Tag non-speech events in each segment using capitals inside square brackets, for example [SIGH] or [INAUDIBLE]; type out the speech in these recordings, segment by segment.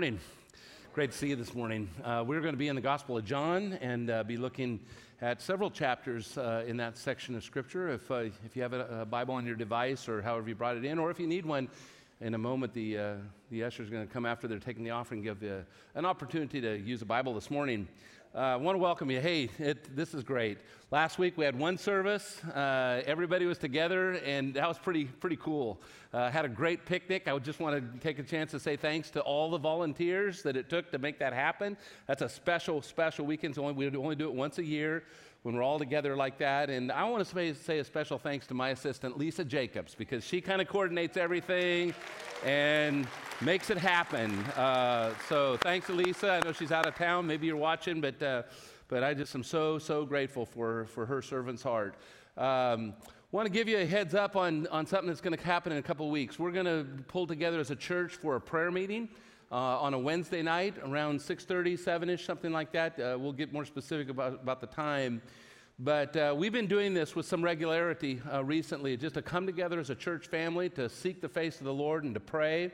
Morning. Great to see you this morning. Uh, we're going to be in the Gospel of John and uh, be looking at several chapters uh, in that section of Scripture. If, uh, if you have a, a, Bible on your device or however you brought it in, or if you need one, in a moment the, uh, the usher is going to come after they're taking the offering, give you an opportunity to use a Bible this morning. Uh, I want to welcome you. Hey, it, this is great. Last week we had one service. Uh, everybody was together, and that was pretty pretty cool. Uh, had a great picnic. I would just want to take a chance to say thanks to all the volunteers that it took to make that happen. That's a special special weekend. So we only do it once a year when we're all together like that. And I want to say, a special thanks to my assistant, Lisa Jacobs, because she kind of coordinates everything and makes it happen. Uh, so thanks Lisa. I know she's out of town. Maybe you're watching, but, uh, but I just am so, so grateful for, for her servant's heart. Um, want to give you a heads up on, on something that's going to happen in a couple weeks. We're going to pull together as a church for a prayer meeting. Uh, on a Wednesday night around 6:30, 7ish, something like that. Uh, we'll get more specific about, about the time. But uh, we've been doing this with some regularity uh, recently, just to come together as a church family to seek the face of the Lord and to pray.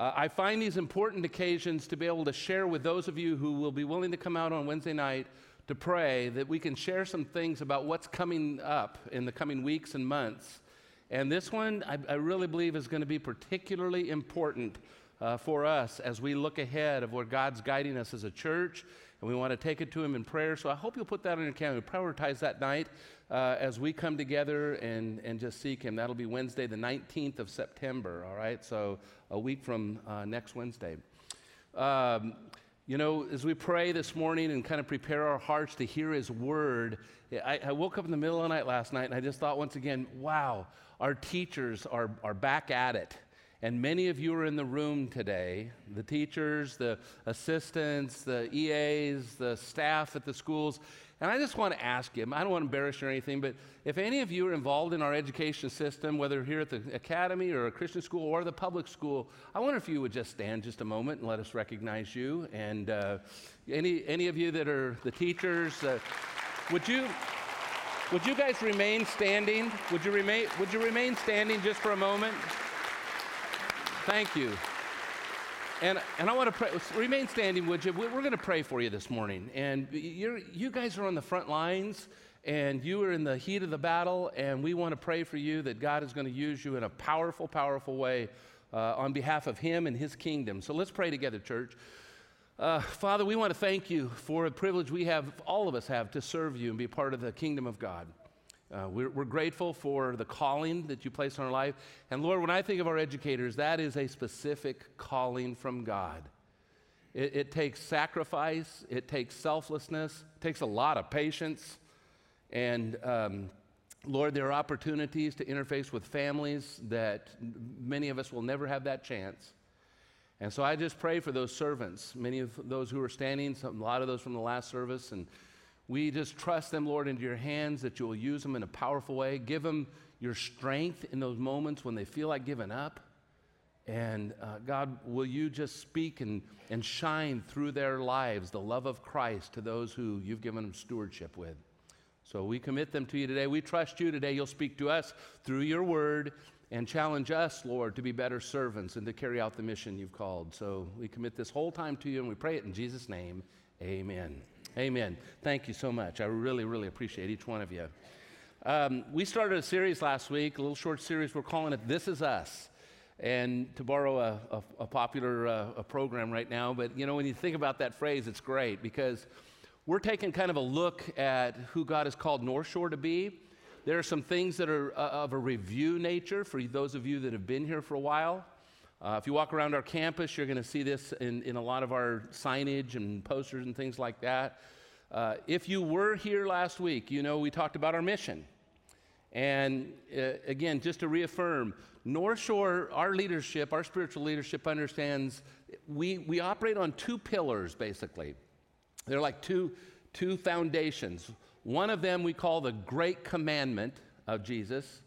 Uh, I find these important occasions to be able to share with those of you who will be willing to come out on Wednesday night to pray that we can share some things about what's coming up in the coming weeks and months. And this one, I, I really believe, is going to be particularly important uh, for us as we look ahead of where God's guiding us as a church, and we want to take it to Him in prayer. So I hope you'll put that on your calendar. Prioritize that night uh, as we come together and, and just seek Him. That'll be Wednesday, the 19th of September, all right? So a week from uh, next Wednesday. Um, you know, as we pray this morning and kind of prepare our hearts to hear His word, I, I, woke up in the middle of the night last night and I just thought once again, wow, our teachers are, are back at it. And many of you are in the room today the teachers, the assistants, the EAs, the staff at the schools. And I just want to ask you I don't want to embarrass you or anything, but if any of you are involved in our education system, whether here at the academy or a Christian school or the public school, I wonder if you would just stand just a moment and let us recognize you. And uh, any, any of you that are the teachers, uh, would you. Would you guys remain standing? Would you remain, would you remain standing just for a moment? Thank you. And, and I want to pray. Remain standing, would you? We're going to pray for you this morning. And you're, you guys are on the front lines, and you are in the heat of the battle, and we want to pray for you that God is going to use you in a powerful, powerful way uh, on behalf of Him and His kingdom. So let's pray together, church. Uh, Father, we want to thank you for the privilege we have, all of us have, to serve you and be part of the kingdom of God. Uh, we're, we're, grateful for the calling that you place on our life. And Lord, when I think of our educators, that is a specific calling from God. It, it takes sacrifice, it takes selflessness, it takes a lot of patience. And um, Lord, there are opportunities to interface with families that many of us will never have that chance. And so I just pray for those servants, many of those who are standing, some, a lot of those from the last service, and we just trust them, Lord, into your hands that you will use them in a powerful way. Give them your strength in those moments when they feel like giving up. And uh, God, will you just speak and, and shine through their lives the love of Christ to those who you've given them stewardship with? So we commit them to you today. We trust you today. You'll speak to us through your word and challenge us, Lord, to be better servants and to carry out the mission you've called. So we commit this whole time to you and we pray it in Jesus' name. Amen. Amen. Thank you so much. I really, really appreciate each one of you. Um, we started a series last week, a little short series. We're calling it This Is Us. And to borrow a, a, a popular uh, a program right now, but you know, when you think about that phrase, it's great because we're taking kind of a look at who God has called North Shore to be. There are some things that are uh, of a review nature for those of you that have been here for a while. Uh, if you walk around our campus, you're going to see this in, in a lot of our signage and posters and things like that. Uh, if you were here last week, you know we talked about our mission. And uh, again, just to reaffirm, North Shore, our leadership, our spiritual leadership understands we, we operate on two pillars, basically. They're like two, two foundations. One of them we call the Great Commandment of Jesus,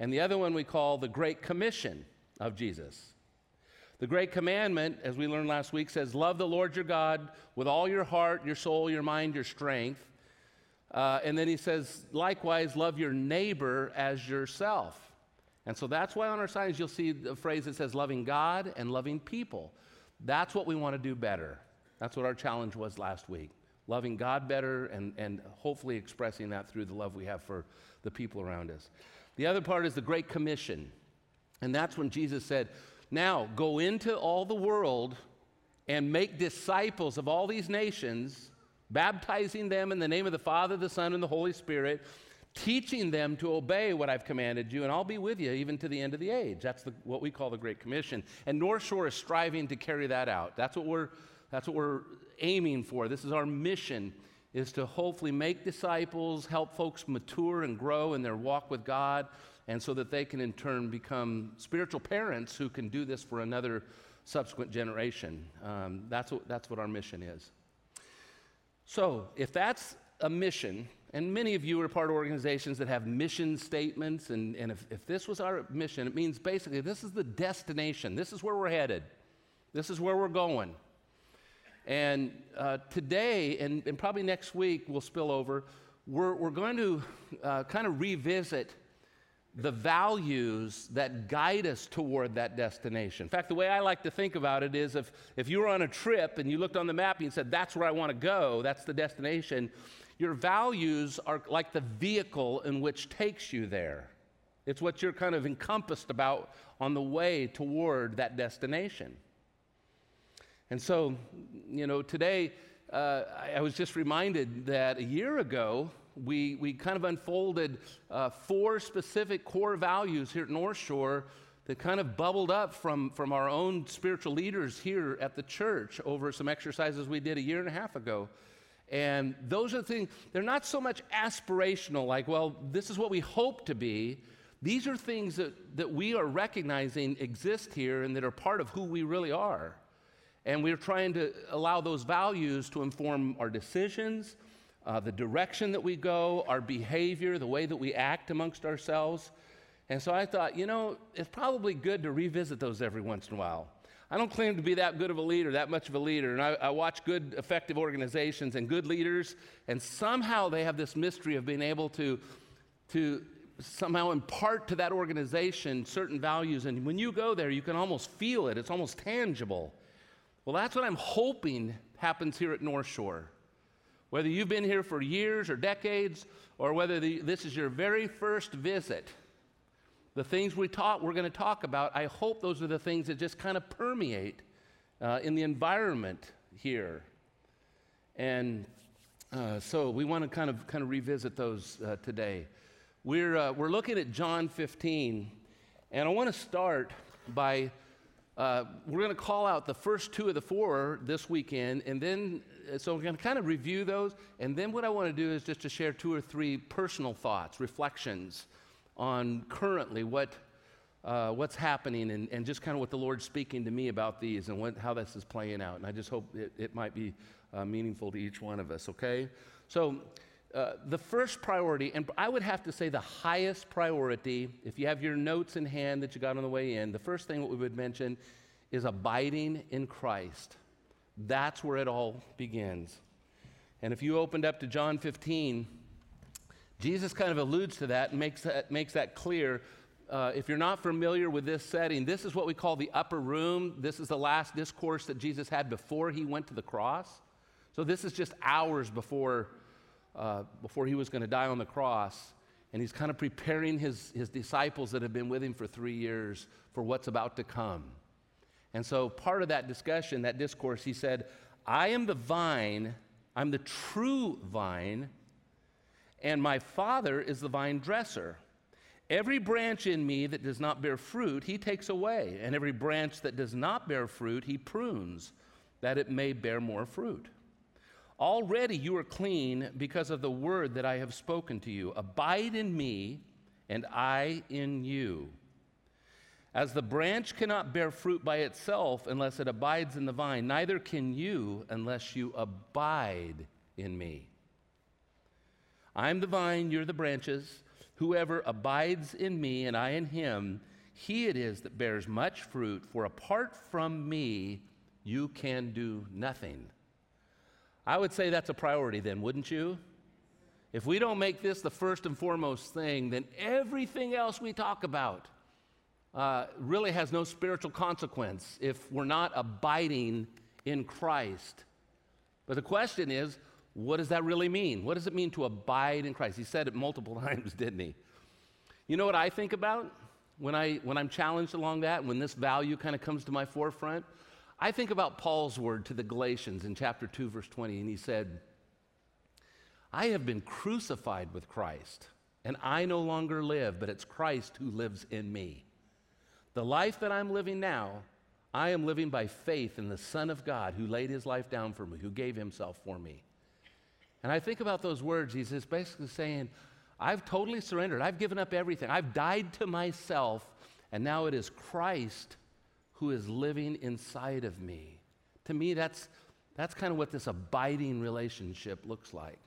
and the other one we call the Great Commission of Jesus. The great commandment, as we learned last week, says, Love the Lord your God with all your heart, your soul, your mind, your strength. Uh, and then he says, likewise, love your neighbor as yourself. And so that's why on our signs you'll see the phrase that says loving God and loving people. That's what we want to do better. That's what our challenge was last week. Loving God better and, and hopefully expressing that through the love we have for the people around us. The other part is the Great Commission. And that's when Jesus said, Now go into all the world and make disciples of all these nations, baptizing them in the name of the Father, the Son, and the Holy Spirit, teaching them to obey what I've commanded you, and I'll be with you even to the end of the age. That's the, what we call the Great Commission. And North Shore is striving to carry that out. That's what we're, that's what we're aiming for. This is our mission is to hopefully make disciples, help folks mature and grow in their walk with God, and so that they can in turn become spiritual parents who can do this for another subsequent generation. Um, that's, what, that's what our mission is. So, if that's a mission, and many of you are part of organizations that have mission statements, and, and if, if this was our mission, it means basically this is the destination, this is where we're headed, this is where we're going. And uh, today, and, and, probably next week, we'll spill over, we're, we're going to uh, kind of revisit the values that guide us toward that destination. In fact, the way I like to think about it is if, if you were on a trip and you looked on the map and you said, That's where I want to go, that's the destination, your values are like the vehicle in which takes you there. It's what you're kind of encompassed about on the way toward that destination. And so, you know, today uh, I was just reminded that a year ago, we, we kind of unfolded uh, four specific core values here at North Shore that kind of bubbled up from, from our own spiritual leaders here at the church over some exercises we did a year and a half ago. And those are the things, they're not so much aspirational, like, well, this is what we hope to be. These are things that, that we are recognizing exist here and that are part of who we really are. And we're trying to allow those values to inform our decisions, uh, the direction that we go, our behavior, the way that we act amongst ourselves. And so I thought, you know, it's probably good to revisit those every once in a while. I don't claim to be that good of a leader, that much of a leader. And I, I, watch good, effective organizations and good leaders, and somehow they have this mystery of being able to, to somehow impart to that organization certain values. And when you go there, you can almost feel it, it's almost tangible. Well, that's what I'm hoping happens here at North Shore. Whether you've been here for years or decades, or whether the, this is your very first visit, the things we taught, we're going to talk about, I hope those are the things that just kind of permeate uh, in the environment here. And uh, so we want to kind of kind of revisit those uh, today. We're uh, we're looking at John 15, and I want to start by uh, we're going to call out the first two of the four this weekend, and then so we're going to kind of review those, and then what I want to do is just to share two or three personal thoughts, reflections on currently what, uh, what's happening and, and just kind of what the Lord's speaking to me about these and what, how this is playing out. And I just hope it, it might be uh, meaningful to each one of us, okay? So, uh, the first priority, and I would have to say the highest priority, if you have your notes in hand that you got on the way in, the first thing what we would mention is abiding in Christ. That's where it all begins. And if you opened up to John 15, Jesus kind of alludes to that and makes that, makes that clear. Uh, if you're not familiar with this setting, this is what we call the upper room. This is the last discourse that Jesus had before he went to the cross. So this is just hours before, uh, before he was going to die on the cross. And he's kind of preparing his, his disciples that have been with him for three years for what's about to come. And so, part of that discussion, that discourse, he said, I am the vine, I'm the true vine, and my Father is the vine dresser. Every branch in me that does not bear fruit, he takes away, and every branch that does not bear fruit, he prunes, that it may bear more fruit. Already you are clean because of the word that I have spoken to you. Abide in me, and I in you. As the branch cannot bear fruit by itself unless it abides in the vine, neither can you unless you abide in me. I am the vine, you're the branches. Whoever abides in me and I in him, he it is that bears much fruit, for apart from me, you can do nothing. I would say that's a priority then, wouldn't you? If we don't make this the first and foremost thing, then everything else we talk about uh, really has no spiritual consequence if we're not abiding in Christ. But the question is, what does that really mean? What does it mean to abide in Christ? He said it multiple [LAUGHS] times, didn't he? You know what I think about when, I, when I'm challenged along that, when this value kind of comes to my forefront? I think about Paul's word to the Galatians in chapter 2, verse 20, and he said, I have been crucified with Christ, and I no longer live, but it's Christ who lives in me. The life that I'm living now, I am living by faith in the Son of God who laid his life down for me, who gave himself for me. And I think about those words. He's just basically saying, I've totally surrendered. I've given up everything. I've died to myself, and now it is Christ who is living inside of me. To me, that's, that's kind of what this abiding relationship looks like.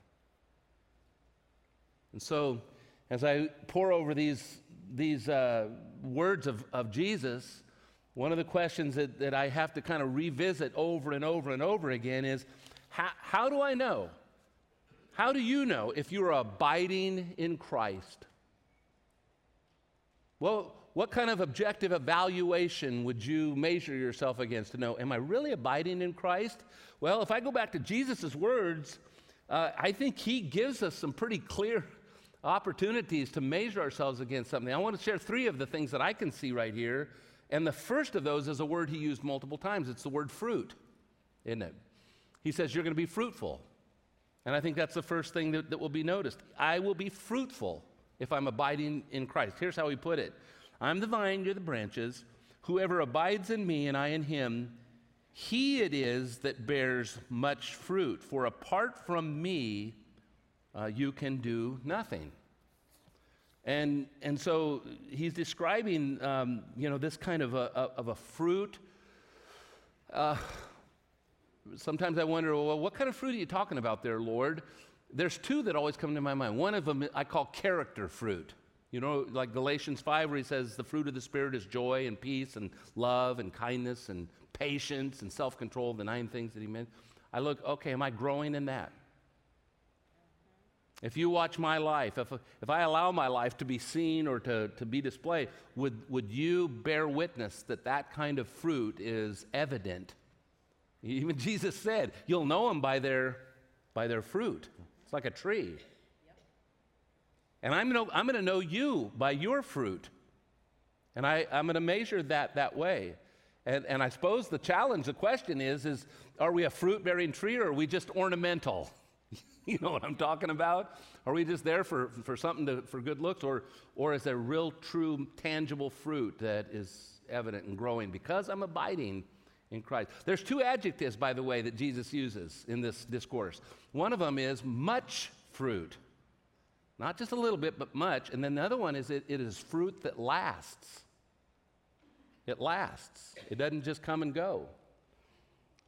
And so, as I pore over these, these uh, words of, of Jesus, one of the questions that, that I have to kind of revisit over and over and over again is how, how do I know? How do you know if you're abiding in Christ? Well, what kind of objective evaluation would you measure yourself against to know, am I really abiding in Christ? Well, if I go back to Jesus' words, uh, I think he gives us some pretty clear opportunities to measure ourselves against something. I want to share three of the things that I can see right here. And the first of those is a word he used multiple times. It's the word fruit, isn't it? He says, You're going to be fruitful. And I think that's the first thing that, that will be noticed. I will be fruitful if I'm abiding in Christ. Here's how he put it I'm the vine, you're the branches. Whoever abides in me and I in him, he it is that bears much fruit. For apart from me, uh, you can do nothing. And, and so he's describing, um, you know, this kind of a, of a fruit. Uh, sometimes I wonder, well, what kind of fruit are you talking about there, Lord? There's two that always come to my mind. One of them I call character fruit. You know, like Galatians 5, where he says the fruit of the Spirit is joy and peace and love and kindness and patience and self control, the nine things that he meant. I look, okay, am I growing in that? If you watch my life, if, if I allow my life to be seen or to, to be displayed, would, would you bear witness that that kind of fruit is evident? Even [LAUGHS] Jesus said, You'll know them by their, by their fruit. It's like a tree. And I'm going to I'm gonna know you by your fruit. And I, I'm going to measure that that way. And, and I suppose the challenge, the question is, is are we a fruit bearing tree or are we just ornamental? [LAUGHS] you know what I'm talking about? Are we just there for, for something to, for good looks or, or is there real, true, tangible fruit that is evident and growing because I'm abiding in Christ? There's two adjectives, by the way, that Jesus uses in this discourse. One of them is much fruit. Not just a little bit, but much. And then the other one is it, it is fruit that lasts. It lasts, it doesn't just come and go.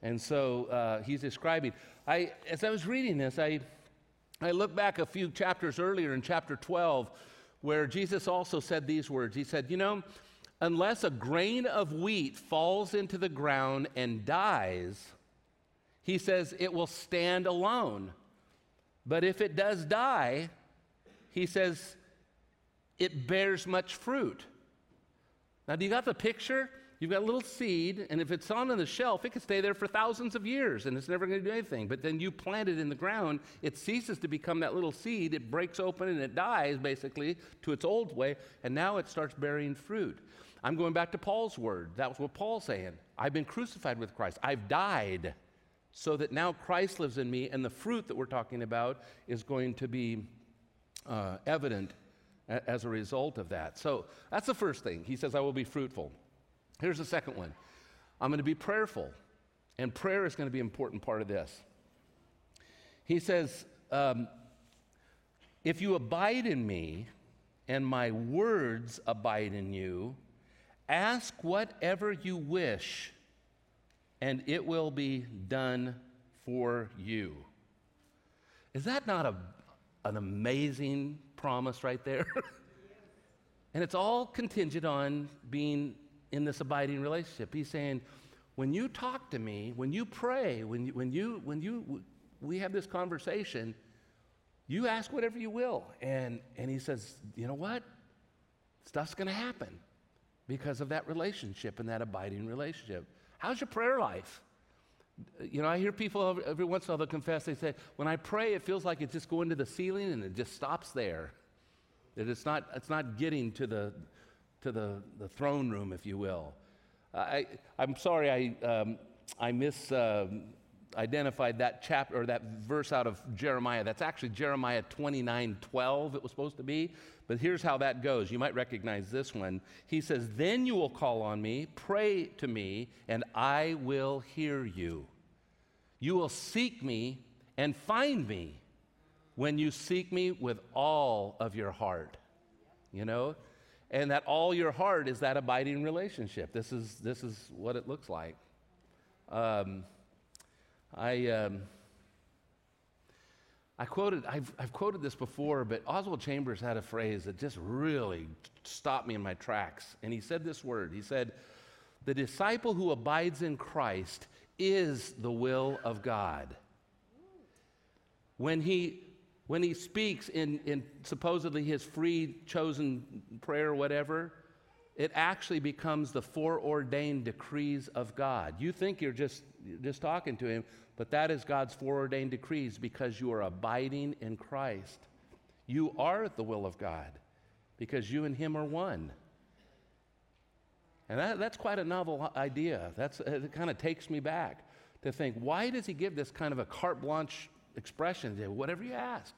And so uh, he's describing. I, as I was reading this, I, I look back a few chapters earlier in chapter 12, where Jesus also said these words. He said, You know, unless a grain of wheat falls into the ground and dies, he says it will stand alone. But if it does die, he says, it bears much fruit. Now, do you got the picture? You've got a little seed, and if it's on the shelf, it could stay there for thousands of years and it's never going to do anything. But then you plant it in the ground, it ceases to become that little seed, it breaks open and it dies basically to its old way, and now it starts bearing fruit. I'm going back to Paul's word. That was what Paul's saying. I've been crucified with Christ, I've died so that now Christ lives in me, and the fruit that we're talking about is going to be uh, evident as a result of that. So that's the first thing. He says, I will be fruitful. Here's the second one I'm going to be prayerful. And prayer is going to be an important part of this. He says, um, If you abide in me and my words abide in you, ask whatever you wish, and it will be done for you. Is that not a an amazing promise right there. [LAUGHS] and it's all contingent on being in this abiding relationship. He's saying, when you talk to me, when you pray, when you, when you, when you, we have this conversation, you ask whatever you will. And, and he says, you know what? Stuff's going to happen. because of that relationship and that abiding relationship. How's your prayer life? You know, I hear people every once in a while they'll confess, they say, when I pray, it feels like it's just going to the ceiling and it just stops there. That it's not, it's not getting to the, to the, the throne room, if you will. I, I'm sorry I, um, I misidentified uh, that chapter or that verse out of Jeremiah. That's actually Jeremiah 29 12, it was supposed to be. But here's how that goes. You might recognize this one. He says, Then you will call on me, pray to me, and I will hear you. You will seek me and find me when you seek me with all of your heart. You know? And that all your heart is that abiding relationship. This is, this is what it looks like. Um, I. Um, I quoted, I've, I've quoted this before, but Oswald Chambers had a phrase that just really stopped me in my tracks. And he said this word He said, The disciple who abides in Christ is the will of God. When he, when he speaks in, in supposedly his free chosen prayer or whatever, it actually becomes the foreordained decrees of God. You think you're just, just talking to him, but that is God's foreordained decrees because you are abiding in Christ. You are the will of God because you and Him are one. And that, that's quite a novel idea. That's, it kind of takes me back to think why does He give this kind of a carte blanche expression? Whatever you ask.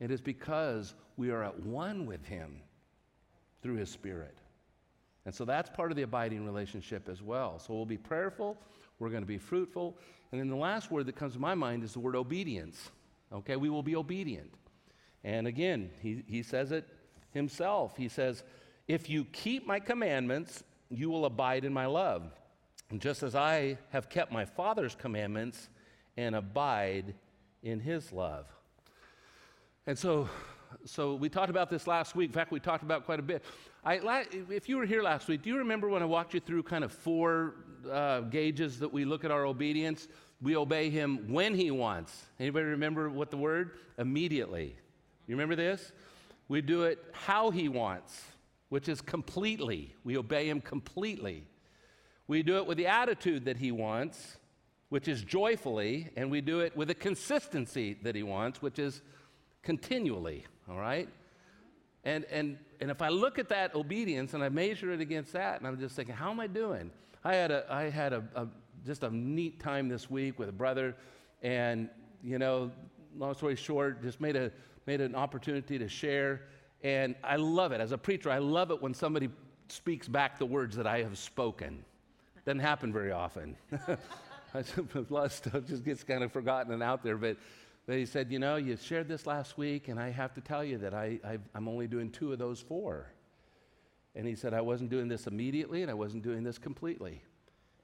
It is because we are at one with Him through His Spirit. And so that's part of the abiding relationship as well. So we'll be prayerful, we're going to be fruitful. And then the last word that comes to my mind is the word obedience. Okay, we will be obedient. And again, he, he says it himself. He says, If you keep my commandments, you will abide in my love. Just as I have kept my Father's commandments and abide in his love. And so, so we talked about this last week. In fact, we talked about quite a bit. I, if you were here last week, do you remember when I walked you through kind of four uh, gauges that we look at our obedience? We obey him when he wants. Anybody remember what the word? Immediately. You remember this? We do it how he wants, which is completely. We obey him completely. We do it with the attitude that he wants, which is joyfully, and we do it with a consistency that he wants, which is continually, all right? And, and, and if I look at that obedience and I measure it against that, and I'm just thinking, how am I doing? I had, a, I had a, a just a neat time this week with a brother, and, you know, long story short, just made, a, made an opportunity to share. And I love it. As a preacher, I love it when somebody speaks back the words that I have spoken. Doesn't happen very often. [LAUGHS] [LAUGHS] a lot of stuff just gets kind of forgotten and out there, but he said, You know, you shared this last week, and I have to tell you that I, I, I'm only doing two of those four. And he said, I wasn't doing this immediately, and I wasn't doing this completely.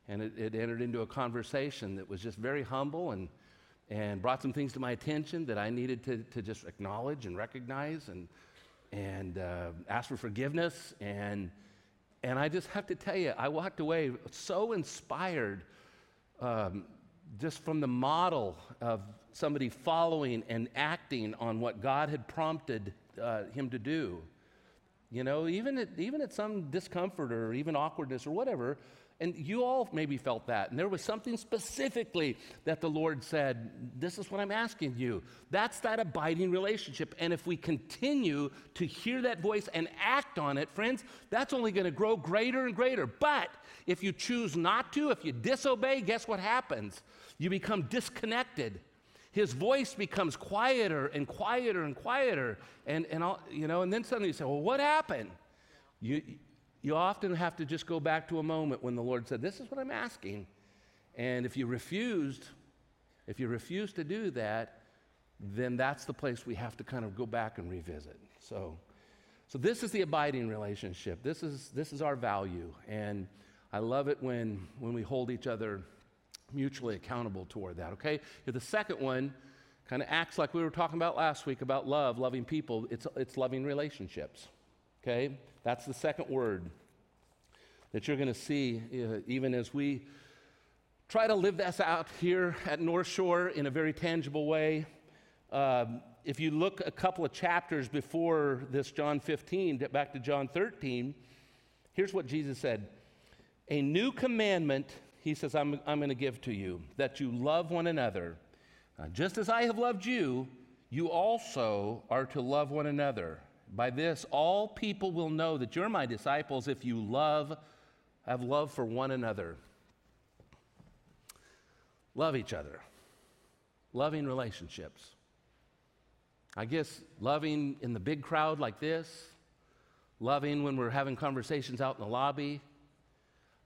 And it, it entered into a conversation that was just very humble and, and brought some things to my attention that I needed to, to just acknowledge and recognize and, and uh, ask for forgiveness. And, and I just have to tell you, I walked away so inspired um, just from the model of somebody following and acting on what God had prompted uh, him to do. You know, even at, even at some discomfort or even awkwardness or whatever, and you all maybe felt that. And there was something specifically that the Lord said, This is what I'm asking you. That's that abiding relationship. And if we continue to hear that voice and act on it, friends, that's only going to grow greater and greater. But if you choose not to, if you disobey, guess what happens? You become disconnected. His voice becomes quieter and quieter and quieter. And, and all, you know, and then suddenly you say, Well, what happened? You, you often have to just go back to a moment when the Lord said, This is what I'm asking. And if you refused, if you refuse to do that, then that's the place we have to kind of go back and revisit. So, so this is the abiding relationship. This is, this is our value. And I love it when, when we hold each other mutually accountable toward that, okay? the second one kind of acts like we were talking about last week about love, loving people. It's, it's loving relationships, okay? That's the second word that you're going to see uh, even as we try to live this out here at North Shore in a very tangible way. Um, if you look a couple of chapters before this John 15, back to John 13, Here's what Jesus said A new commandment, he says, I'm, I'm going to give to you, that you love one another. Uh, just as I have loved you, you also are to love one another. By this, all people will know that you're my disciples if you love, have love for one another. Love each other. Loving relationships. I guess loving in the big crowd like this, loving when we're having conversations out in the lobby.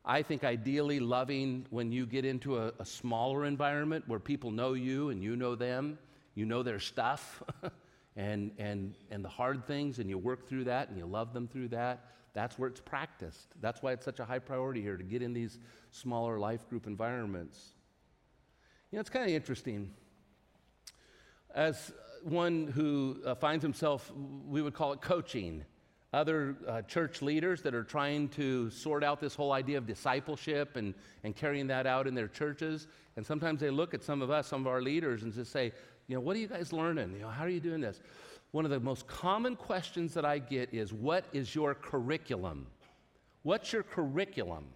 I think ideally loving when you get into a, a smaller environment where people know you and you know them, you know their stuff. [LAUGHS] and, and, and the hard things, and you work through that and you love them through that. That's where it's practiced. That's why it's such a high priority here to get in these smaller life group environments. You know, it's kind of interesting. As one who uh, finds himself, we would call it coaching, other uh, church leaders that are trying to sort out this whole idea of discipleship and, and carrying that out in their churches. And sometimes they look at some of us, some of our leaders, and just say, you know, what are you guys learning? You know, how are you doing this? One of the most common questions that I get is, what is your curriculum? What's your curriculum?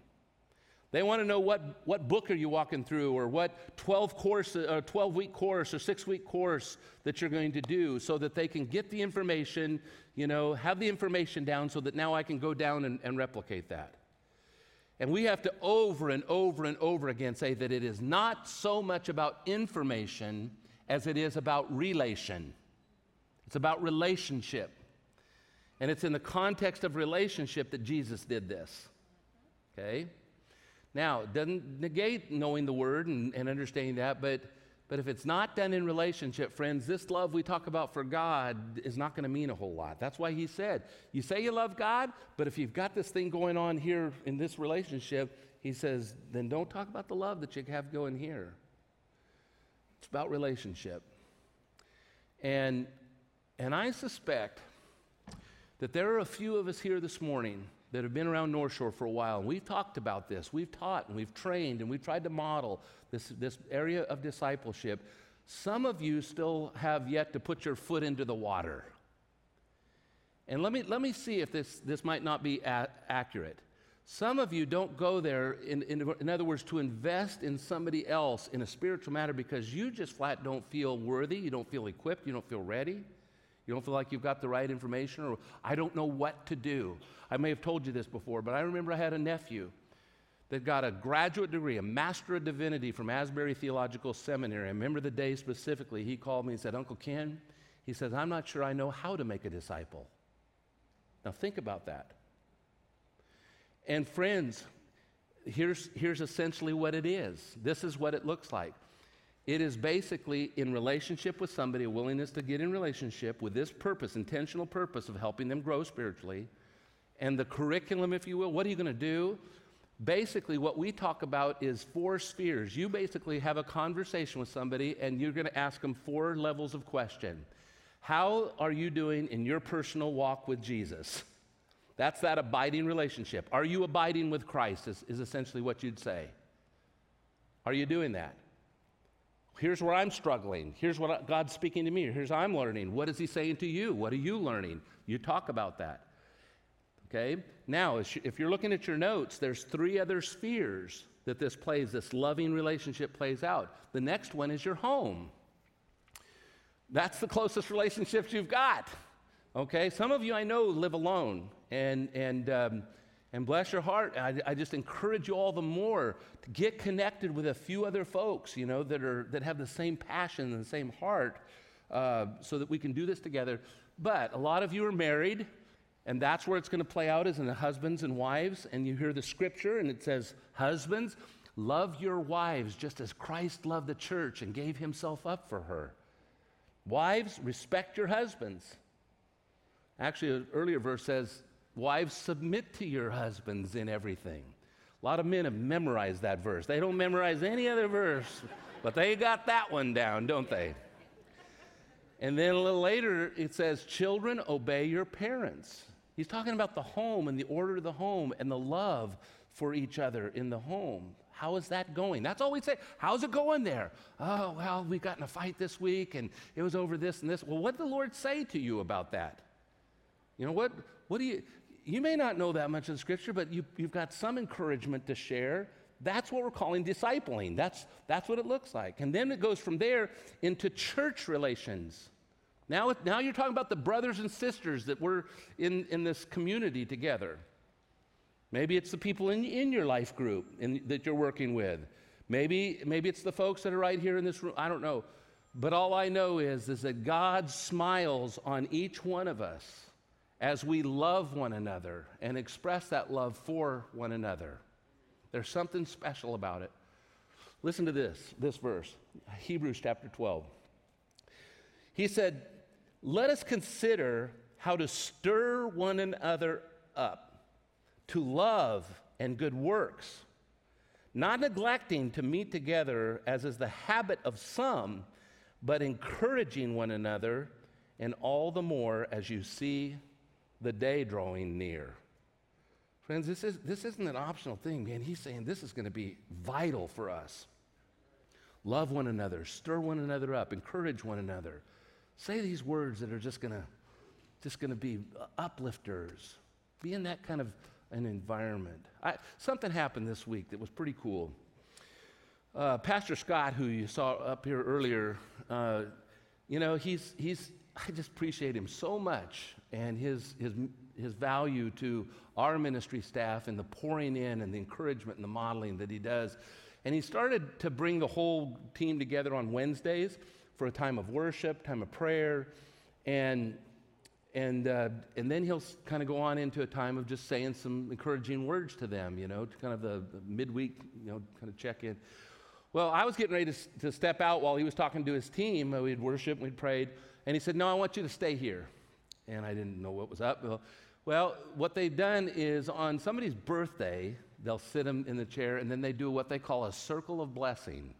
They want to know what, what book are you walking through or what 12 course or 12 week course or 6 week course that you're going to do so that they can get the information, you know, have the information down so that now I can go down and, and replicate that. And we have to over and over and over again say that it is not so much about information as it is about relation. It's about relationship. And it's in the context of relationship that Jesus did this. Okay? Now, it doesn't negate knowing the word and, and understanding that, but, but if it's not done in relationship, friends, this love we talk about for God is not going to mean a whole lot. That's why he said, You say you love God, but if you've got this thing going on here in this relationship, he says, then don't talk about the love that you have going here. It's about relationship. And, and I suspect that there are a few of us here this morning that have been around North Shore for a while, and we've talked about this. We've taught and we've trained and we've tried to model this, this area of discipleship. Some of you still have yet to put your foot into the water. And let me, let me see if this, this might not be a- accurate. Some of you don't go there, in, in, in, other words, to invest in somebody else in a spiritual matter because you just flat don't feel worthy, you don't feel equipped, you don't feel ready, you don't feel like you've got the right information, or I don't know what to do. I may have told you this before, but I remember I had a nephew that got a graduate degree, a Master of Divinity from Asbury Theological Seminary. I remember the day specifically. He called me and said, Uncle Ken, he says, I'm not sure I know how to make a disciple. Now think about that. And friends, here's, here's essentially what it is. This is what it looks like. It is basically in relationship with somebody, a willingness to get in relationship with this purpose, intentional purpose of helping them grow spiritually. And the curriculum, if you will, what are you going to do? Basically, what we talk about is four spheres. You basically have a conversation with somebody and you're going to ask them four levels of question. How are you doing in your personal walk with Jesus? That's that abiding relationship. Are you abiding with Christ? Is, is essentially what you'd say. Are you doing that? Here's where I'm struggling. Here's what God's speaking to me. Here's I'm learning. What is He saying to you? What are you learning? You talk about that. Okay? Now, if you're looking at your notes, there's three other spheres that this plays, this loving relationship plays out. The next one is your home. That's the closest relationships you've got. Okay? Some of you I know live alone. And, and, um, and bless your heart. I, I, just encourage you all the more to get connected with a few other folks, you know, that, are, that have the same passion and the same heart uh, so that we can do this together. But a lot of you are married, and that's where it's going to play out is in the husbands and wives. And you hear the scripture, and it says, Husbands, love your wives just as Christ loved the church and gave himself up for her. Wives, respect your husbands. Actually, an earlier verse says, Wives, submit to your husbands in everything. A lot of men have memorized that verse. They don't memorize any other verse, but they got that one down, don't they? And then a little later, it says, Children, obey your parents. He's talking about the home and the order of the home and the love for each other in the home. How is that going? That's all we say. How's it going there? Oh, well, we got in a fight this week and it was over this and this. Well, what did the Lord say to you about that? You know what? What do you you may not know that much of the scripture, but you, you've got some encouragement to share. That's what we're calling discipling. That's, that's what it looks like. And then it goes from there into church relations. Now, now you're talking about the brothers and sisters that we're in, in this community together. Maybe it's the people in, in your life group in, that you're working with. Maybe, maybe it's the folks that are right here in this room. I don't know. But all I know is, is that God smiles on each one of us as we love one another and express that love for one another. There's something special about it. Listen to this, this verse, Hebrews chapter 12. He said, Let us consider how to stir one another up to love and good works, not neglecting to meet together as is the habit of some, but encouraging one another, and all the more as you see the day drawing near. Friends, this, is, this isn't an optional thing, man. He's saying this is going to be vital for us. Love one another, stir one another up, encourage one another. Say these words that are just going to just going to be uplifters. Be in that kind of an environment. I, something happened this week that was pretty cool. Uh, Pastor Scott, who you saw up here earlier, uh, you know, he's, he's, I just appreciate him so much and his, his, his value to our ministry staff and the pouring in and the encouragement and the modeling that he does. And he started to bring the whole team together on Wednesdays for a time of worship, time of prayer, and and uh, and then he'll kind of go on into a time of just saying some encouraging words to them, you know, to kind of the, the midweek, you know, kind of check in. Well, I was getting ready to, to step out while he was talking to his team. We'd worshiped, we'd prayed, and he said, "No, I want you to stay here." and I didn't know what was up. Well, what they've done is on somebody's birthday, they'll sit them in the chair and then they do what they call a circle of blessing,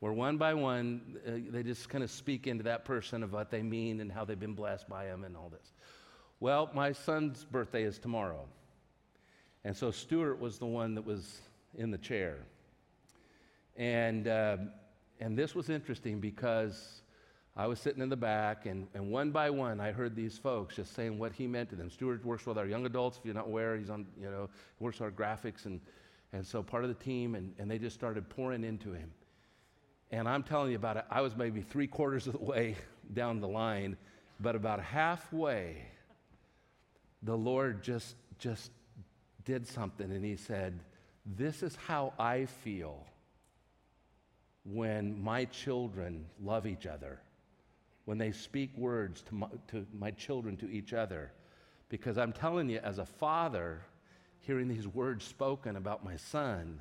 where one by one, uh, they just kind of speak into that person of what they mean and how they've been blessed by them and all this. Well, my son's birthday is tomorrow. And so Stuart was the one that was in the chair. And, uh, and this was interesting because I was sitting in the back, and, and one by one, I heard these folks just saying what he meant to them. Stuart works with our young adults. If you're not aware, he's on, you know, works our graphics, and, and so part of the team, and, and they just started pouring into him. And I'm telling you about it, I was maybe three quarters of the way [LAUGHS] down the line, but about halfway, the Lord just, just did something, and he said, This is how I feel when my children love each other when they speak words to my, to my children, to each other. Because I'm telling you, as a father, hearing these words spoken about my son,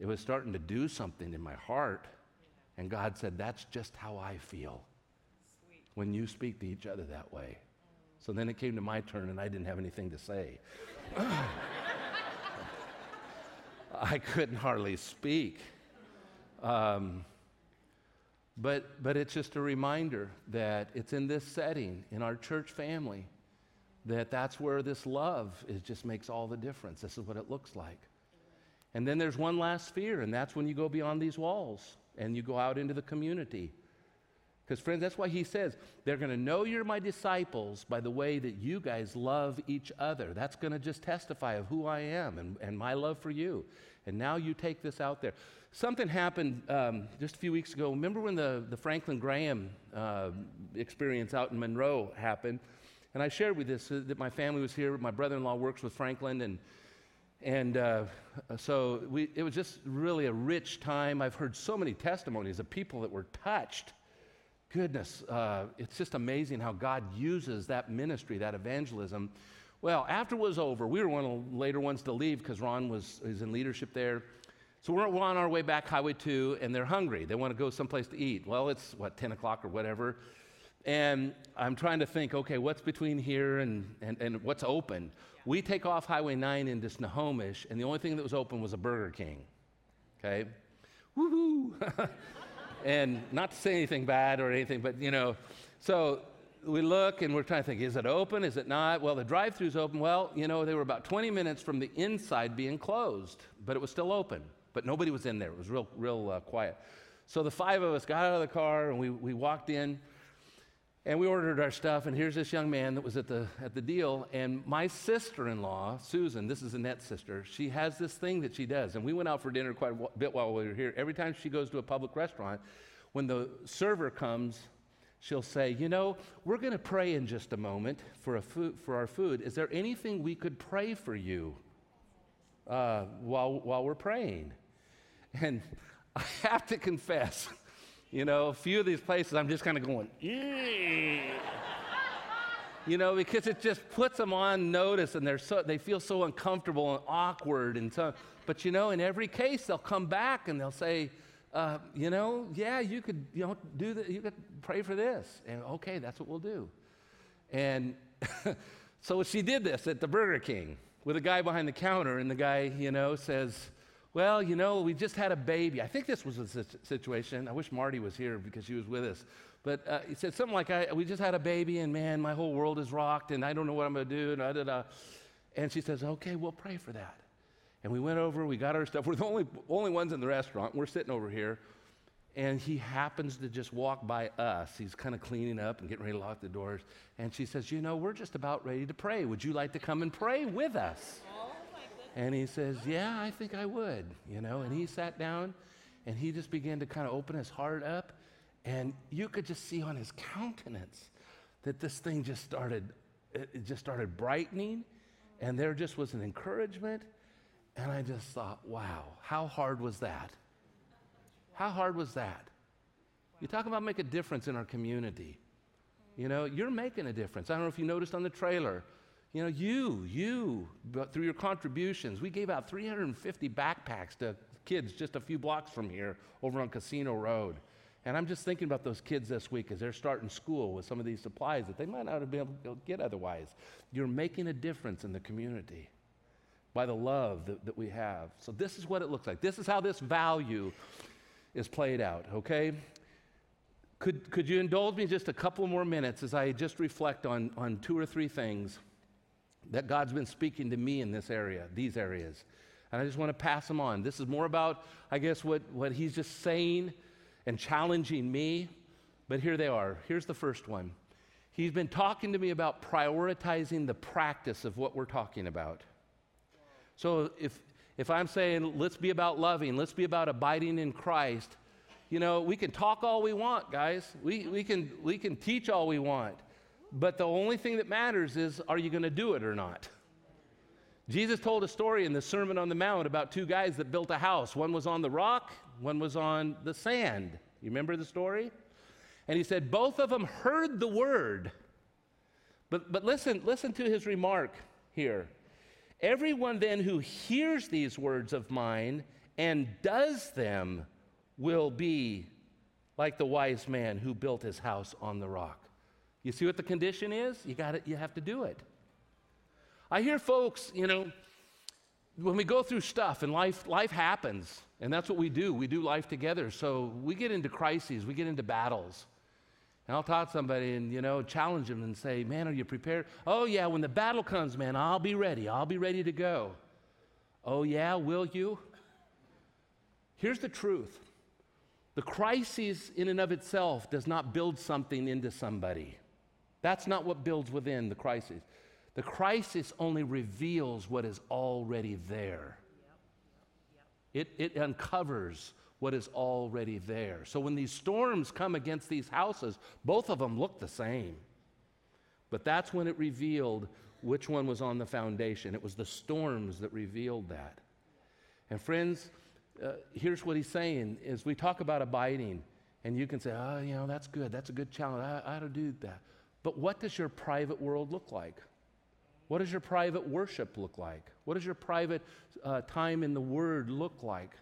it was starting to do something in my heart. And God said, That's just how I feel Sweet. when you speak to each other that way. So then it came to my turn, and I didn't have anything to say. [LAUGHS] [LAUGHS] I couldn't hardly speak. Um, but, but it's just a reminder that it's in this setting, in our church family, that that's where this love is just makes all the difference. This is what it looks like. And then there's one last sphere, and that's when you go beyond these walls and you go out into the community. Because, friends, that's why he says, they're going to know you're my disciples by the way that you guys love each other. That's going to just testify of who I am and, and my love for you. And now you take this out there. Something happened um, just a few weeks ago. Remember when the, the Franklin Graham uh, experience out in Monroe happened? And I shared with this uh, that my family was here. My brother in law works with Franklin, and, and uh, so we, it was just really a rich time. I've heard so many testimonies of people that were touched. Goodness, uh, it's just amazing how God uses that ministry, that evangelism. Well, after it was over, we were one of the later ones to leave because Ron was, was in leadership there. So we're on our way back Highway 2, and they're hungry. They want to go someplace to eat. Well, it's, what, 10 o'clock or whatever. And I'm trying to think, okay, what's between here and, and, and what's open? We take off Highway 9 into Snohomish, and the only thing that was open was a Burger King. Okay? Woohoo! [LAUGHS] and not to say anything bad or anything, but you know, so we look and we're trying to think, is it open? Is it not? Well, the drive through's open. Well, you know, they were about 20 minutes from the inside being closed, but it was still open but nobody was in there. It was real, real uh, quiet. So the five of us got out of the car and we, we walked in. And we ordered our stuff, and here's this young man that was at the, at the deal. And my sister in law, Susan, this is Annette's sister, she has this thing that she does. And we went out for dinner quite a bit while we were here. Every time she goes to a public restaurant, when the server comes, she'll say, You know, we're going to pray in just a moment for, a food, for our food. Is there anything we could pray for you uh, while, while we're praying? And [LAUGHS] I have to confess, you know, a few of these places I'm just kind of going, you know, because it just puts them on notice and they're so, they feel so uncomfortable and awkward. And so, but you know, in every case, they'll come back and they'll say, uh, you know, yeah, you could, you know, do that. You could pray for this. And okay, that's what we'll do. And [LAUGHS] so she did this at the Burger King with a guy behind the counter, and the guy, you know, says, well, you know, we just had a baby. I think this was a situation. I wish Marty was here because she was with us. But uh, he said something like, We just had a baby, and man, my whole world is rocked, and I don't know what I'm going to do. And, da, da, da. and she says, Okay, we'll pray for that. And we went over, we got our stuff. We're the only, only ones in the restaurant. We're sitting over here. And he happens to just walk by us. He's kind of cleaning up and getting ready to lock the doors. And she says, You know, we're just about ready to pray. Would you like to come and pray with us? And he says, Yeah, I think I would, you know. And he sat down and he just began to kind of open his heart up. And you could just see on his countenance that this thing just started, it just started brightening. And there just was an encouragement. And I just thought, wow, how hard was that? How hard was that? You talk about make a difference in our community. You know, you're making a difference. I don't know if you noticed on the trailer, you know, you, you, but through your contributions, we gave out 350 backpacks to kids just a few blocks from here over on Casino Road. And I'm just thinking about those kids this week as they're starting school with some of these supplies that they might not have been able to get otherwise. You're making a difference in the community by the love that, that we have. So, this is what it looks like. This is how this value is played out, okay? Could, could you indulge me just a couple more minutes as I just reflect on, on two or three things? That God's been speaking to me in this area, these areas. And I just want to pass them on. This is more about, I guess, what, what He's just saying and challenging me. But here they are. Here's the first one. He's been talking to me about prioritizing the practice of what we're talking about. So if, if I'm saying, let's be about loving, let's be about abiding in Christ, you know, we can talk all we want, guys. We, we, can, we can teach all we want. But the only thing that matters is are you going to do it or not? Jesus told a story in the Sermon on the Mount about two guys that built a house. One was on the rock, one was on the sand. You remember the story? And he said both of them heard the word. But, but listen, listen to his remark here. Everyone then who hears these words of mine and does them will be like the wise man who built his house on the rock. You see what the condition is? You got it, you have to do it. I hear folks, you know, when we go through stuff and life life happens, and that's what we do. We do life together. So we get into crises, we get into battles. And I'll talk to somebody and, you know, challenge them and say, Man, are you prepared? Oh, yeah, when the battle comes, man, I'll be ready. I'll be ready to go. Oh, yeah, will you? Here's the truth the crisis, in and of itself, does not build something into somebody. That's not what builds within the crisis. The crisis only reveals what is already there. It, it uncovers what is already there. So when these storms come against these houses, both of them look the same. But that's when it revealed which one was on the foundation. It was the storms that revealed that. And friends, uh, here's what he's saying is we talk about abiding, and you can say, oh, you know, that's good. That's a good challenge. I, I ought to do that. But what does your private world look like? What does your private worship look like? What does your private uh, time in the Word look like?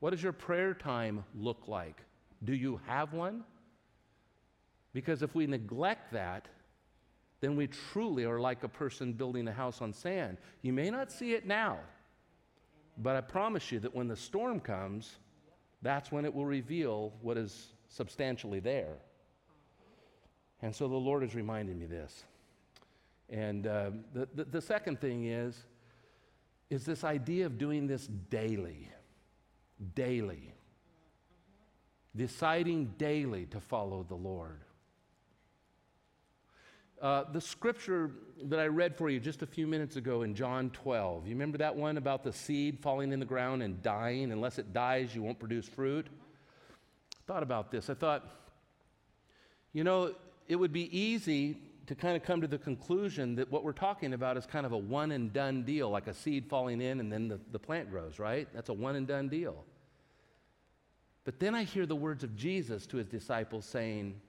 What does your prayer time look like? Do you have one? Because if we neglect that, then we truly are like a person building a house on sand. You may not see it now, but I promise you that when the storm comes, that's when it will reveal what is substantially there. And so the Lord is reminding me this. And uh, the, the, the second thing is, is this idea of doing this daily, daily, deciding daily to follow the Lord. Uh, the scripture that I read for you just a few minutes ago in John 12, you remember that one about the seed falling in the ground and dying? Unless it dies, you won't produce fruit. I thought about this. I thought, you know, it would be easy to kind of come to the conclusion that what we're talking about is kind of a one and done deal, like a seed falling in and then the, the plant grows, right? That's a one and done deal. But then I hear the words of Jesus to his disciples saying,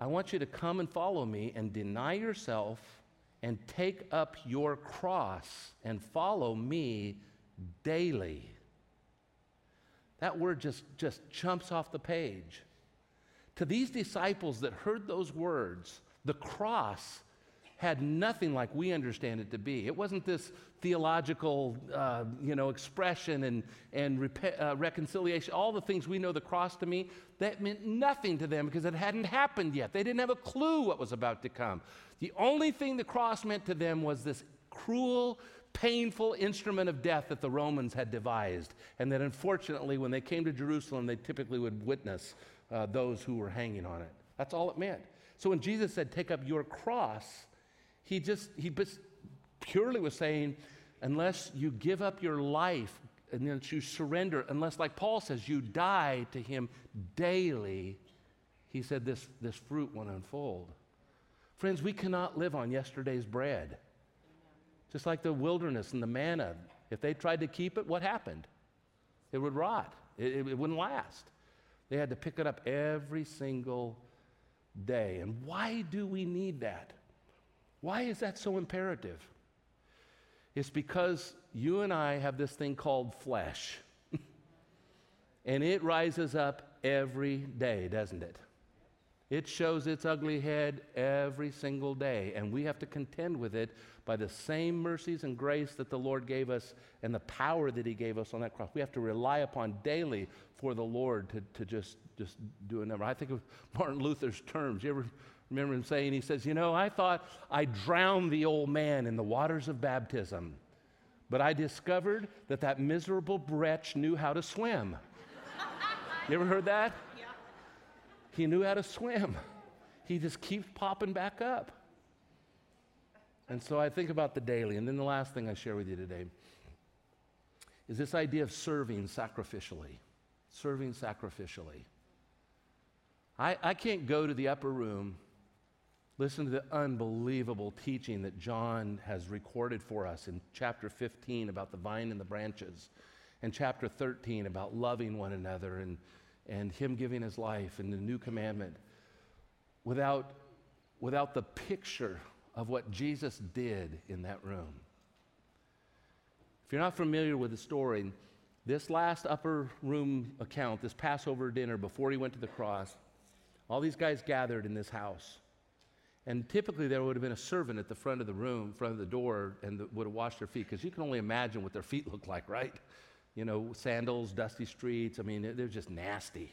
I want you to come and follow me and deny yourself and take up your cross and follow me daily. That word just, just jumps off the page. To these disciples that heard those words, the cross had nothing like we understand it to be. It wasn't this theological, uh, you know, expression and, and rep- uh, reconciliation, all the things we know the cross to mean, that meant nothing to them because it hadn't happened yet. They didn't have a clue what was about to come. The only thing the cross meant to them was this cruel, painful instrument of death that the Romans had devised, and that unfortunately, when they came to Jerusalem, they typically would witness uh, those who were hanging on it. That's all it meant. So when Jesus said, Take up your cross, he just, he just purely was saying, unless you give up your life and then you surrender, unless, like Paul says, you die to him daily, he said this, this fruit won't unfold. Friends, we cannot live on yesterday's bread. Just like the wilderness and the manna. If they tried to keep it, what happened? It would rot, it, it, it wouldn't last. They had to pick it up every single day. And why do we need that? Why is that so imperative? It's because you and I have this thing called flesh. [LAUGHS] and it rises up every day, doesn't it? It shows its ugly head every single day, and we have to contend with it by the same mercies and grace that the Lord gave us and the power that He gave us on that cross. We have to rely upon daily for the Lord to, to just, just do a number. I think of [LAUGHS] Martin Luther's terms. You ever remember him saying, he says, You know, I thought I drowned the old man in the waters of baptism, but I discovered that that miserable wretch knew how to swim. [LAUGHS] you ever heard that? Yeah. He knew how to swim. He just keeps popping back up. And so I think about the daily. And then the last thing I share with you today is this idea of serving sacrificially. Serving sacrificially. I, I can't go to the upper room Listen to the unbelievable teaching that John has recorded for us in chapter 15 about the vine and the branches, and chapter 13 about loving one another and, and him giving his life and the new commandment without, without the picture of what Jesus did in that room. If you're not familiar with the story, this last upper room account, this Passover dinner before he went to the cross, all these guys gathered in this house. And typically, there would have been a servant at the front of the room, front of the door, and would have washed their feet, because you can only imagine what their feet look like, right? You know, sandals, dusty streets. I mean, they're just nasty.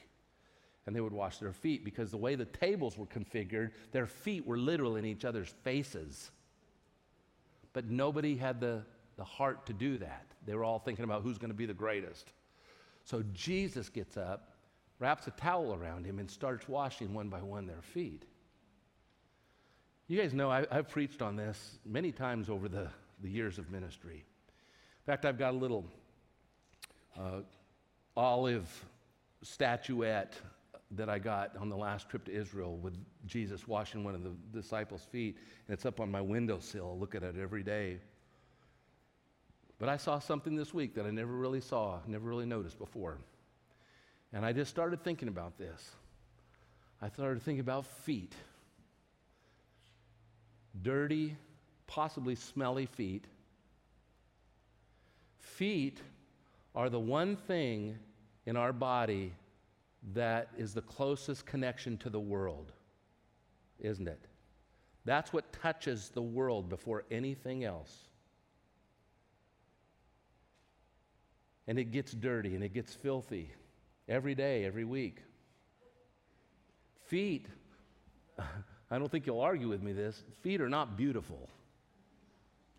And they would wash their feet because the way the tables were configured, their feet were literally in each other's faces. But nobody had the, the heart to do that. They were all thinking about who's going to be the greatest. So Jesus gets up, wraps a towel around him, and starts washing one by one their feet. You guys know I, have preached on this many times over the, the years of ministry. In fact, I've got a little uh, olive statuette that I got on the last trip to Israel with Jesus washing one of the disciples' feet, and it's up on my windowsill. I look at it every day. But I saw something this week that I never really saw, never really noticed before. And I just started thinking about this. I started thinking about feet dirty, possibly smelly feet. Feet are the one thing in our body that is the closest connection to the world, isn't it? That's what touches the world before anything else. And it gets dirty and it gets filthy every day, every week. Feet [LAUGHS] I don't think you'll argue with me this. Feet are not beautiful.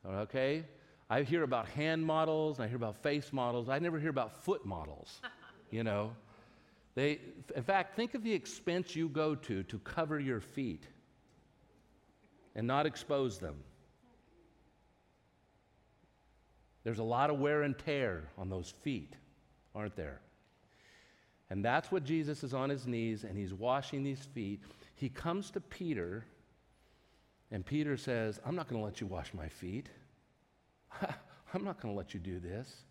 Okay? I hear about hand models, and I hear about face models. I never hear about foot models. you know? They, in fact, think of the expense you go to to cover your feet. and not expose them. There's a lot of wear and tear on those feet, aren't there? And that's what Jesus is on his knees and he's washing these feet. He comes to Peter, and Peter says, I'm not going to let you wash my feet. [LAUGHS] I'm not going to let you do this.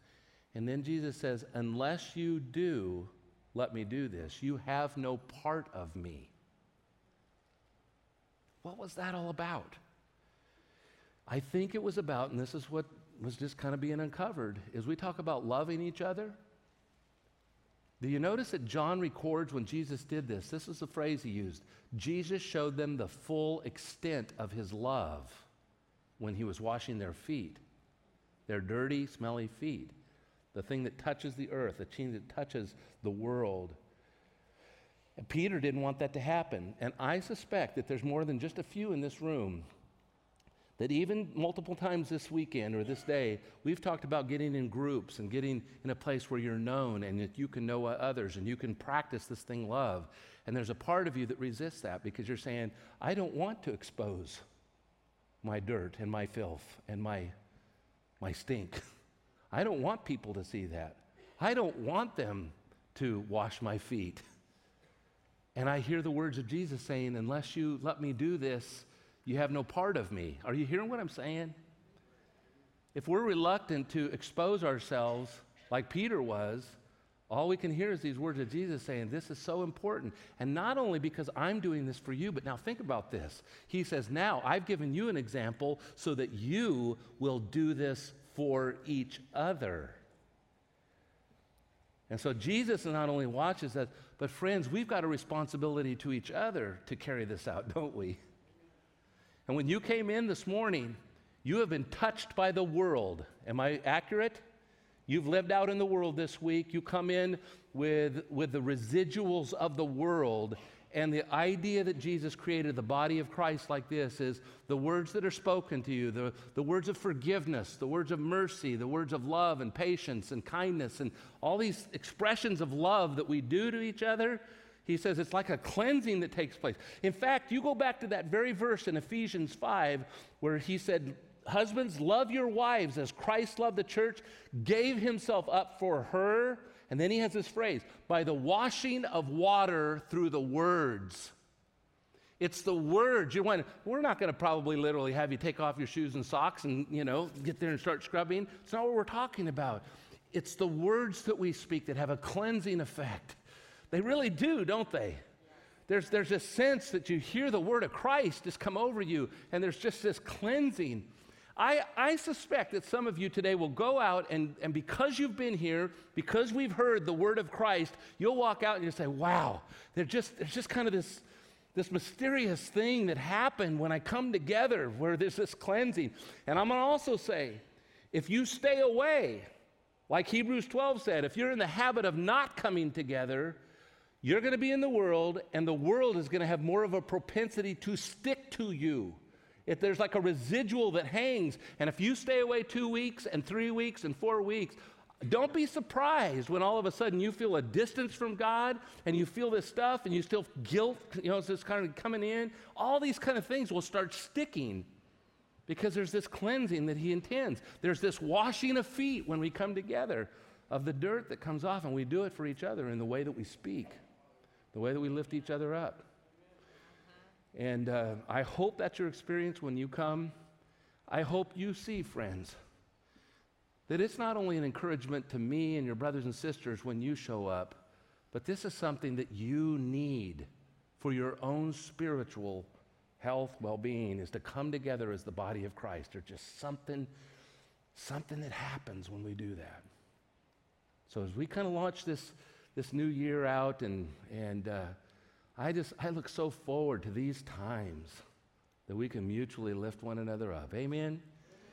And then Jesus says, Unless you do, let me do this. You have no part of me. What was that all about? I think it was about, and this is what was just kind of being uncovered, is we talk about loving each other. Do you notice that John records when Jesus did this? This is the phrase he used. Jesus showed them the full extent of his love when he was washing their feet, their dirty, smelly feet, the thing that touches the earth, the thing that touches the world. And Peter didn't want that to happen. And I suspect that there's more than just a few in this room that even multiple times this weekend or this day, we've talked about getting in groups and getting in a place where you're known and that you can know others and you can practice this thing, love. And there's a part of you that resists that because you're saying, I don't want to expose my dirt and my filth and my, my stink. [LAUGHS] I don't want people to see that. I don't want them to wash my feet. And I hear the words of Jesus saying, Unless you let me do this, you have no part of me. Are you hearing what I'm saying? If we're reluctant to expose ourselves like Peter was, all we can hear is these words of Jesus saying, This is so important. And not only because I'm doing this for you, but now think about this. He says, Now I've given you an example so that you will do this for each other. And so Jesus not only watches us, but friends, we've got a responsibility to each other to carry this out, [LAUGHS] don't we? And when you came in this morning, you have been touched by the world. Am I accurate? You've lived out in the world this week. You come in with, with the residuals of the world. And the idea that Jesus created the body of Christ like this is the words that are spoken to you, the, the words of forgiveness, the words of mercy, the words of love and patience and kindness, and all these expressions of love that we do to each other he says it's like a cleansing that takes place. In fact, you go back to that very verse in Ephesians 5 where he said, Husbands, love your wives as Christ loved the church, gave himself up for her. And then he has this phrase by the washing of water through the words. It's the words. You're wondering, we're not going to probably literally have you take off your shoes and socks and, you know, get there and start scrubbing. It's not what we're talking about. It's the words that we speak that have a cleansing effect. They really do, don't they? There's, there's a sense that you hear the word of Christ just come over you, and there's just this cleansing. I, I suspect that some of you today will go out, and, and because you've been here, because we've heard the word of Christ, you'll walk out and you'll say, Wow, there's just, there's just kind of this, this mysterious thing that happened when I come together where there's this cleansing. And I'm going to also say, if you stay away, like Hebrews 12 said, if you're in the habit of not coming together, you're going to be in the world, and the world is going to have more of a propensity to stick to you. If there's like a residual that hangs, and if you stay away two weeks and three weeks and four weeks, don't be surprised when all of a sudden you feel a distance from God and you feel this stuff and you still guilt, you know, it's just kind of coming in. All these kind of things will start sticking because there's this cleansing that He intends. There's this washing of feet when we come together of the dirt that comes off, and we do it for each other in the way that we speak the way that we lift each other up. And uh, I hope that's your experience when you come. I hope you see, friends, that it's not only an encouragement to me and your brothers and sisters when you show up, but this is something that you need for your own spiritual health, well-being, is to come together as the body of Christ. There's just something, something that happens when we do that. So as we kind of launch this this new year out, and, and uh, I just I look so forward to these times that we can mutually lift one another up. Amen?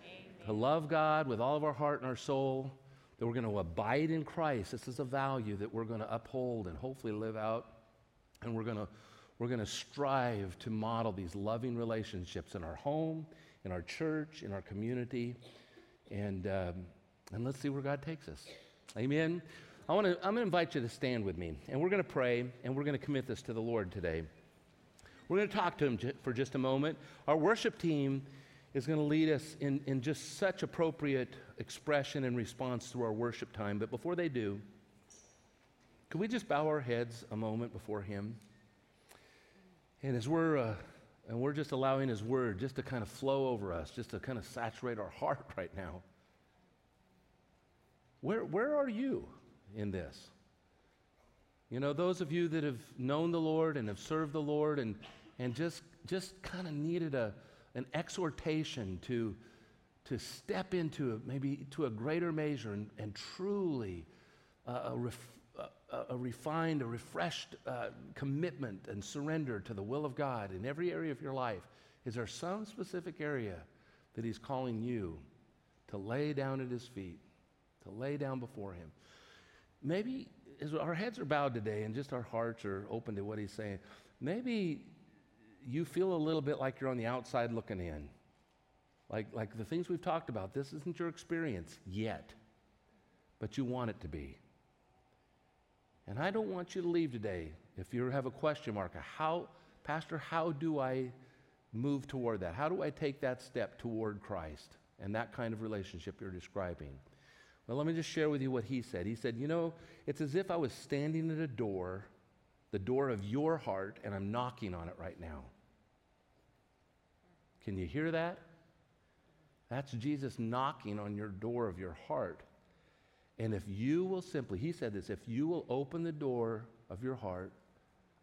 Amen. To love God with all of our heart and our soul, that we're going to abide in Christ. This is a value that we're going to uphold and hopefully live out. And we're going to we're going to strive to model these loving relationships in our home, in our church, in our community, and um, and let's see where God takes us. Amen. I want to, I'm going to invite you to stand with me, and we're going to pray, and we're going to commit this to the Lord today. We're going to talk to him for just a moment. Our worship team is going to lead us in, in just such appropriate expression and response through our worship time. But before they do, could we just bow our heads a moment before him? And as we're, uh, and we're just allowing his word just to kind of flow over us, just to kind of saturate our [LAUGHS] heart right now. Where, where are you in this? You know, those of you that have known the Lord and have served the Lord and, and just, just kind of needed a, an exhortation to, to step into maybe to a greater measure and, and truly uh, a, ref, a, refined, a refreshed uh, commitment and surrender to the will of God in every area of your life. Is there some specific area that He's calling you to lay down at His feet, to lay down before Him? Maybe as our heads are bowed today and just our hearts are open to what he's saying, maybe you feel a little bit like you're on the outside looking in. Like, like the things we've talked about, this isn't your experience yet, but you want it to be. And I don't want you to leave today if you have a question mark. How, Pastor, how do I move toward that? How do I take that step toward Christ and that kind of relationship you're describing? Well, let me just share with you what he said. He said, You know, it's as if I was standing at a door, the door of your heart, and I'm knocking on it right now. Can you hear that? That's Jesus knocking on your door of your heart. And if you will simply, he said this, if you will open the door of your heart,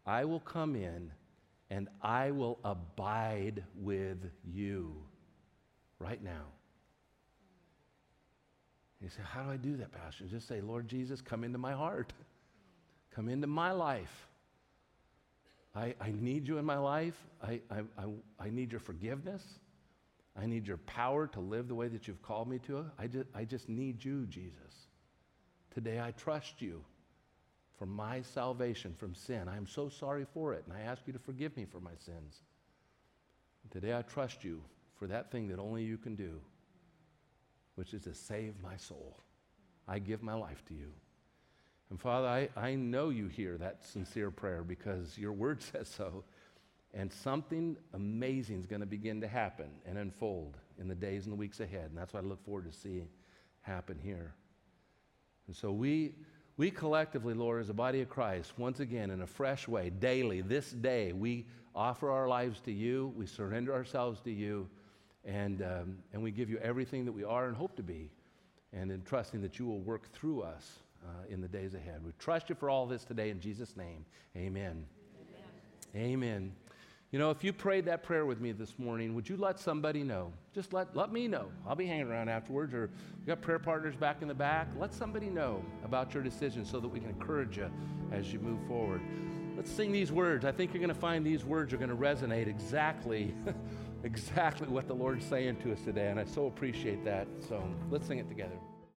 I will come in and I will abide with you right now. You say, How do I do that, Pastor? Just say, Lord Jesus, come into my heart. Come into my life. I, I need you in my life. I, I, I, I need your forgiveness. I need your power to live the way that you've called me to. I just, I just need you, Jesus. Today I trust you for my salvation from sin. I am so sorry for it, and I ask you to forgive me for my sins. Today I trust you for that thing that only you can do which is to save my soul. I give my life to you. And Father, I, I know you hear that sincere prayer because your word [LAUGHS] says so. And something amazing is going to begin to happen and unfold in the days and the weeks ahead. And that's what I look forward to seeing happen here. And so we, we collectively, Lord, as a body of Christ, once again, in a fresh way, daily, this day, we offer our lives to you. We surrender ourselves to you. And, um, and we give you everything that we are and hope to be, and in trusting that you will work through us uh, in the days ahead. We trust you for all this today in Jesus' name. Amen. Amen. Amen. You know, if you prayed that prayer with me this morning, would you let somebody know? Just let, let me know. I'll be hanging around afterwards, or we got prayer partners back in the back. Let somebody know about your decision so that we can encourage you as you move forward. Let's sing these words. I think you're going to find these words are going to resonate exactly [LAUGHS] exactly what the Lord's saying to us today, and I so appreciate that. So let's sing it together.